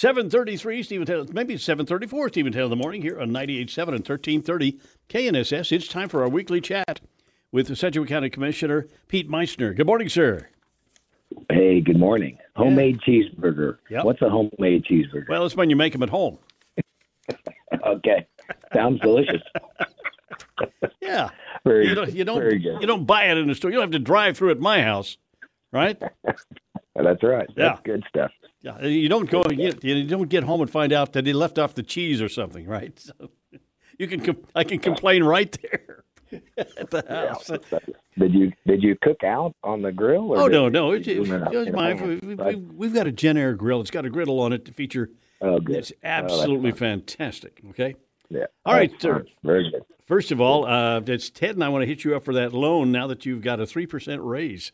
733, Stephen Taylor, maybe 734, Stephen Taylor in the morning here on 98.7 and 1330 KNSS. It's time for our weekly chat with the Sedgwick County Commissioner Pete Meitzner. Good morning, sir. Hey, good morning. Homemade cheeseburger. Yep. What's a homemade cheeseburger? Well, it's when you make them at home. okay. Sounds delicious. Yeah. Very, You don't, you don't, very good. you don't buy it in the store. You don't have to drive through at my house, right? That's right. That's Yeah. good stuff. Yeah, you don't go. You, you don't get home and find out that he left off the cheese or something, right? So you can. Com- I can complain right there at the house. Did you did you cook out on the grill? Or Oh no, no! It's, it it's my, we, we've got a Jenn-Air grill. It's got a griddle on it to feature. Oh, good. It's absolutely fantastic. Okay. Yeah. All right, sir. Very good. First of all, uh, it's Ted, and I want to hit you up for that loan now that you've got a three percent raise.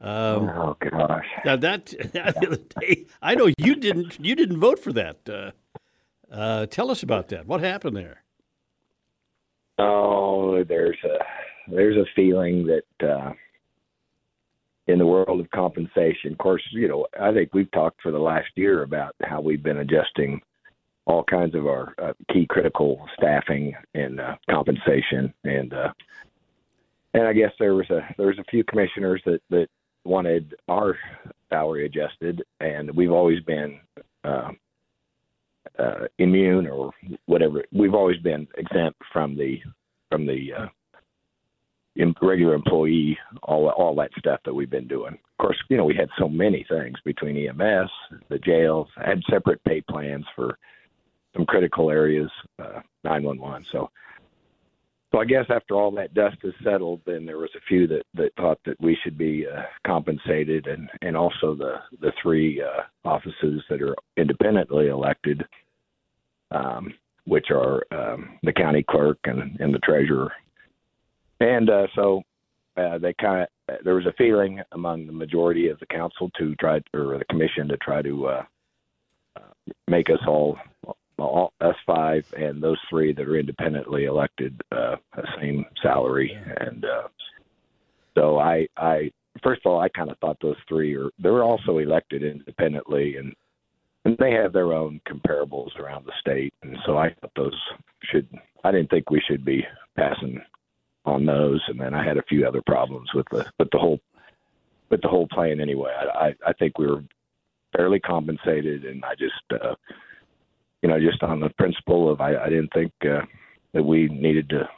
Um, oh gosh. now that the other day, I know you didn't. You didn't vote for that. Uh, uh, tell us about that. What happened there? Oh, there's a there's a feeling that uh, in the world of compensation, of course, you know, I think we've talked for the last year about how we've been adjusting all kinds of our uh, key critical staffing and uh, compensation, and uh, and I guess there was a there was a few commissioners that that wanted our salary adjusted, and we've always been. Uh, uh, immune or whatever. We've always been exempt from the from the uh, em- regular employee, all all that stuff that we've been doing. Of course, you know we had so many things between EMS, the jails, had separate pay plans for some critical areas, uh, 911. So, so I guess after all that dust has settled, then there was a few that that thought that we should be uh, compensated, and and also the the three uh, offices that are independently elected um, which are um, the county clerk and, and the treasurer. And uh, so uh, they kind of there was a feeling among the majority of the council to try or the commission to try to uh, uh, make us all, all us five and those three that are independently elected uh, the same salary. And uh, so I I first of all I kind of thought those three are they were also elected independently and and they have their own comparables around the state, and so I thought those should. I didn't think we should be passing on those, and then I had a few other problems with the with the whole with the whole plan. Anyway, I I, I think we were fairly compensated, and I just uh, you know just on the principle of I, I didn't think uh, that we needed to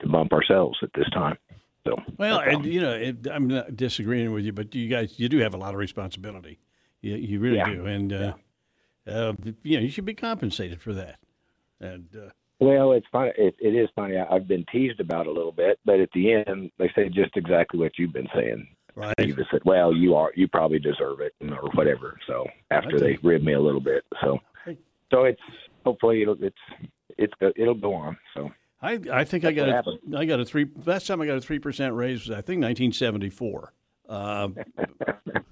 to bump ourselves at this time. So Well, and you know, it, I'm not disagreeing with you, but you guys, you do have a lot of responsibility. You, you really Yeah. do, and uh, uh, you know, you should be compensated for that. And uh, Well, it's funny. It, it is funny. I, I've been teased about it a little bit, but at the end, they say just exactly what you've been saying. right, just said, "Well, you are. You probably deserve it," or whatever. So after they rib me a little bit, so so it's hopefully it'll it's it's go- it'll go on. So I, I think I got a, what I got a three. Last time I got a three percent raise was I think 1974. Um,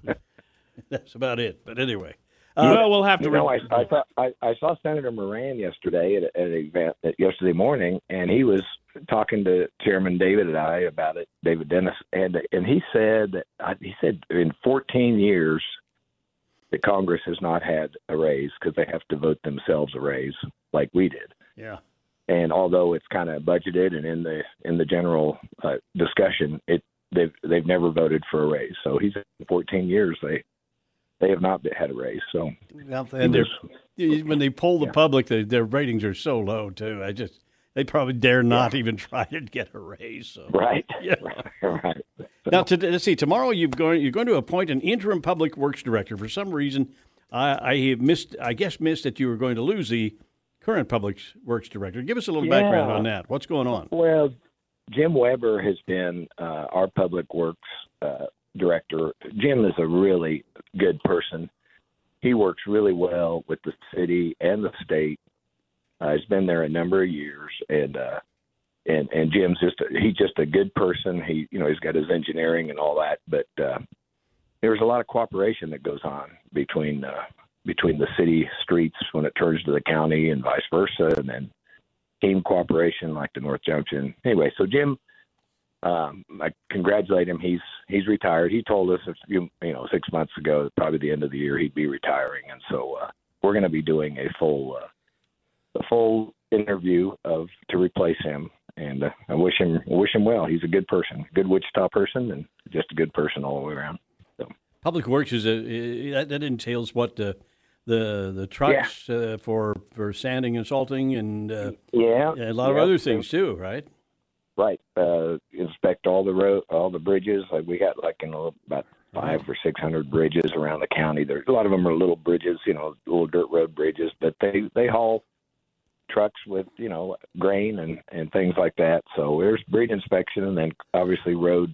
that's about it. But anyway, uh, well, we'll have to. you know, I I, saw, I I saw Senator Moran yesterday at, at an event at yesterday morning, and he was talking to Chairman David and I about it. David Dennis, and and he said that he said in 14 years that Congress has not had a raise because they have to vote themselves a raise like we did. yeah. And although it's kind of budgeted and in the in the general uh, discussion, it they've they've never voted for a raise. So he's in 14 years they they have not had a raise. So and they're, when they poll the public, they, their ratings are so low too. I just they probably dare not even try to get a raise. So. right, Yeah. right. Now, to, let's see. Tomorrow, you've going, you're going to appoint an interim public works director. For some reason, I, I have missed. I guess missed that you were going to lose the current public works director. Give us a little background on that. What's going on? Well, Jim Weber has been uh, our public works uh, director. Jim is a really good person. he works really well with the city and the state. Uh, he's been there a number of years, and uh, and and Jim's just a, he's just a good person. He you know he's got his engineering and all that, but uh, there's a lot of cooperation that goes on between uh, between the city streets when it turns to the county and vice versa, and then team cooperation like the North Junction. Anyway, so Jim, um, I congratulate him. He's he's retired. He told us a few you know six months ago, probably the end of the year, he'd be retiring, and so uh, we're going to be doing a full uh, a full interview of to replace him. And uh, I wish him I wish him well. He's a good person, good Wichita person, and just a good person all the way around. So. Public Works is a that, that entails what the the the trucks yeah. uh, for for sanding and salting and uh, yeah, a lot of other things too, right? Right. Uh, inspect all the road, all the bridges. Like we got like you know about five or six hundred bridges around the county. There's a lot of them are little bridges, you know, little dirt road bridges, but they they haul trucks with you know grain and and things like that. So there's bridge inspection, and then obviously road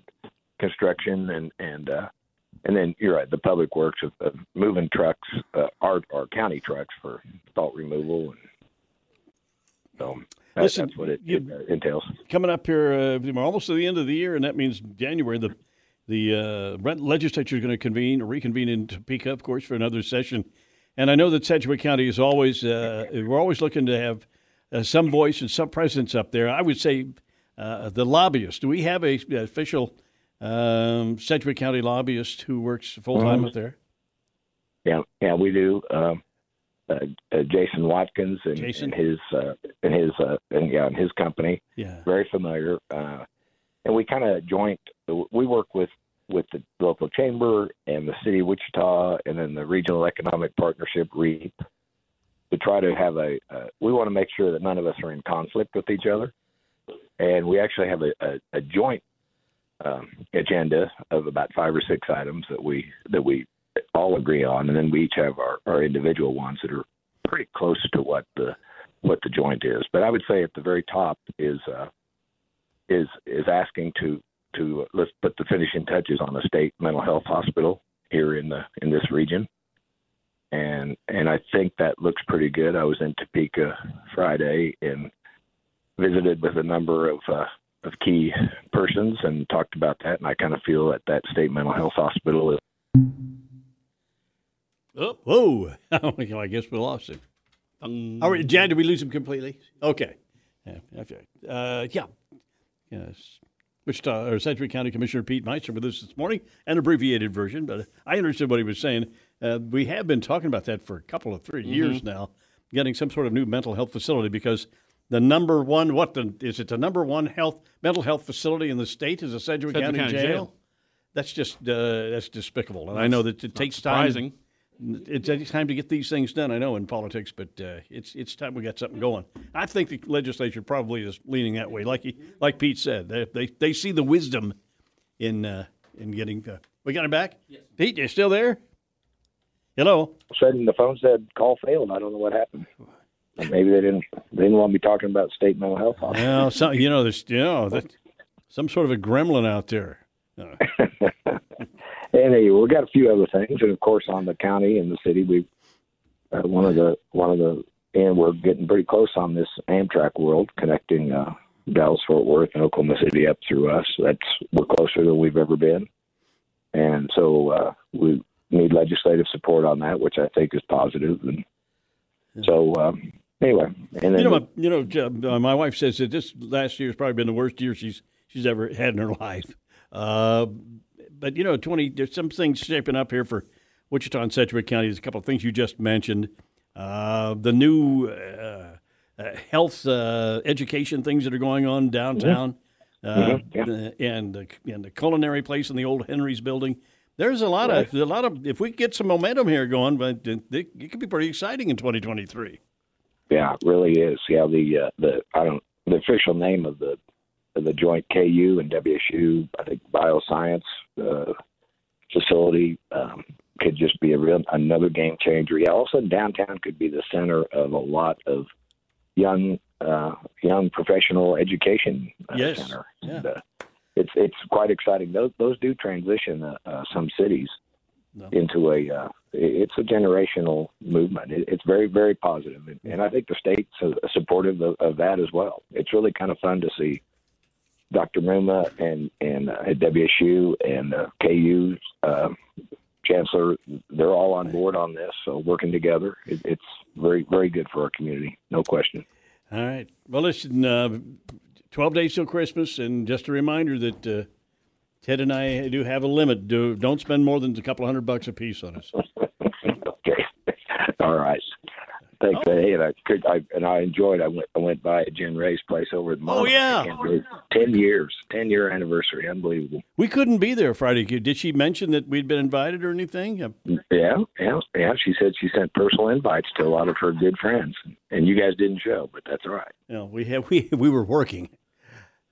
construction, and and uh, and then you're right, the public works of, of moving trucks, uh, our our county trucks for salt removal, and so. That, Listen, that's what it, you, it entails. Coming up here, uh, we're almost to the end of the year, and that means January. The the uh, legislature is going to convene, reconvene in Topeka, of course, for another session. And I know that Sedgwick County is always, uh, we're always looking to have uh, some voice and some presence up there. I would say uh, the lobbyist. Do we have a, official um, Sedgwick County lobbyist who works full time mm-hmm. up there? Yeah, yeah, we do. Um, uh, uh, Jason Watkins and, Jason? and his uh, and his uh, and yeah, and his company. Yeah, very familiar. Uh, and we kind of joint. We work with with the local chamber and the city of Wichita, and then the regional economic partnership REAP to try to have a. Uh, we want to make sure that none of us are in conflict with each other, and we actually have a, a, a joint um, agenda of about five or six items that we that we all agree on, and then we each have our, our individual ones that are pretty close to what the what the joint is. But I would say at the very top is uh, is is asking to to let's put the finishing touches on the state mental health hospital here in the in this region, and and I think that looks pretty good. I was in Topeka Friday and visited with a number of uh, of key persons and talked about that, and I kind of feel that that state mental health hospital is. Oh, whoa! I guess we lost him. Um, All right, Jan, did we lose him completely? Okay. Yeah. Okay. Uh, yeah. Yes. Wichita or Sedgwick County Commissioner Pete Meitzner with us this morning, an abbreviated version, but I understood what he was saying. Uh, we have been talking about that for a couple of 3 mm-hmm. years now, getting some sort of new mental health facility because the number one what the, is it the number one health mental health facility in the state is a Sedgwick, Sedgwick County, County jail? jail? That's just uh, that's despicable, and that's I know that it takes surprising. time it takes time to get these things done. I know in politics, but uh, it's it's time we got something going. I think the legislature probably is leaning that way. Like he, like Pete said, they, they they see the wisdom in uh, in getting. Uh, we got him back. Yes. Pete, you're still there? Hello. Said the phone said call failed. I don't know what happened. Maybe they didn't they didn't want to be talking about state mental health. Well, some, you know, there's you know that some sort of a gremlin out there. Uh. Anyway, we've got a few other things, and of course, on the county and the city, we uh, one of the one of the and we're getting pretty close on this Amtrak world connecting uh, Dallas Fort Worth and Oklahoma City up through us. That's we're closer than we've ever been, and so uh, we need legislative support on that, which I think is positive. And so um, anyway, and you know, my, you know, uh, my wife says that this last year has probably been the worst year she's she's ever had in her life. Uh, but you know, twenty. There's some things shaping up here for Wichita and Sedgwick County. There's a couple of things you just mentioned. Uh, the new uh, uh, health uh, education things that are going on downtown, mm-hmm. Uh, yeah. and the, and the culinary place in the old Henry's building. There's a lot right. of a lot of. If we get some momentum here going, but it, it could be pretty exciting in 2023. Yeah, it really is. Yeah, the uh, the I don't the official name of the the joint KU and WSU, I think bioscience uh, facility um, could just be a real another game changer. Yeah, also downtown could be the center of a lot of young uh, young professional education uh, yes. center. Yeah. And, uh, it's it's quite exciting. Those those do transition uh, uh, some cities no. into a uh, it's a generational movement. It's very, very positive, and I think the state's supportive of, of that as well. It's really kind of fun to see Dr. Muma and and uh, at WSU and uh, KU uh, chancellor. They're all on board on this, so working together. It, it's very, very good for our community, no question. All right. Well, listen. Uh, Twelve days till Christmas, and just a reminder that uh, Ted and I do have a limit. Do don't spend more than a couple hundred bucks a piece on us. okay. All right. Thanks. Oh. Hey, and I, could, I and I enjoyed. I went I went by at Jen Ray's place over at Oh yeah, ten years, ten year anniversary, unbelievable. We couldn't be there Friday. Did she mention that we'd been invited or anything? Yeah, yeah, yeah. She said she sent personal invites to a lot of her good friends, and you guys didn't show, but that's all right. Yeah, we have we we were working.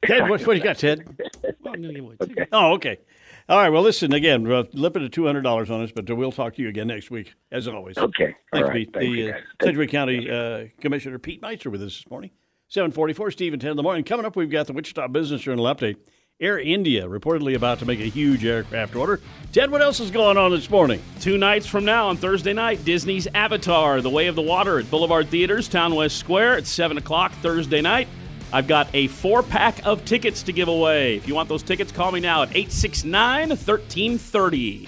Ted, what, what do you got, Ted? okay. Oh, okay. All right. Well, listen again. We're limited to two hundred dollars on us, but we'll talk to you again next week, as always. Okay. Thanks, All right. Pete. the uh, Sedgwick County uh, Commissioner Pete Meitzner with us this morning. Seven forty-four. Steve and Ted in the morning. Coming up, we've got the Wichita Business Journal update. Air India reportedly about to make a huge aircraft order. Ted, what else is going on this morning? Two nights from now on Thursday night, Disney's Avatar: The Way of the Water at Boulevard Theaters, Town West Square at seven o'clock Thursday night. I've got a four pack of tickets to give away. If you want those tickets, call me now at 869 1330.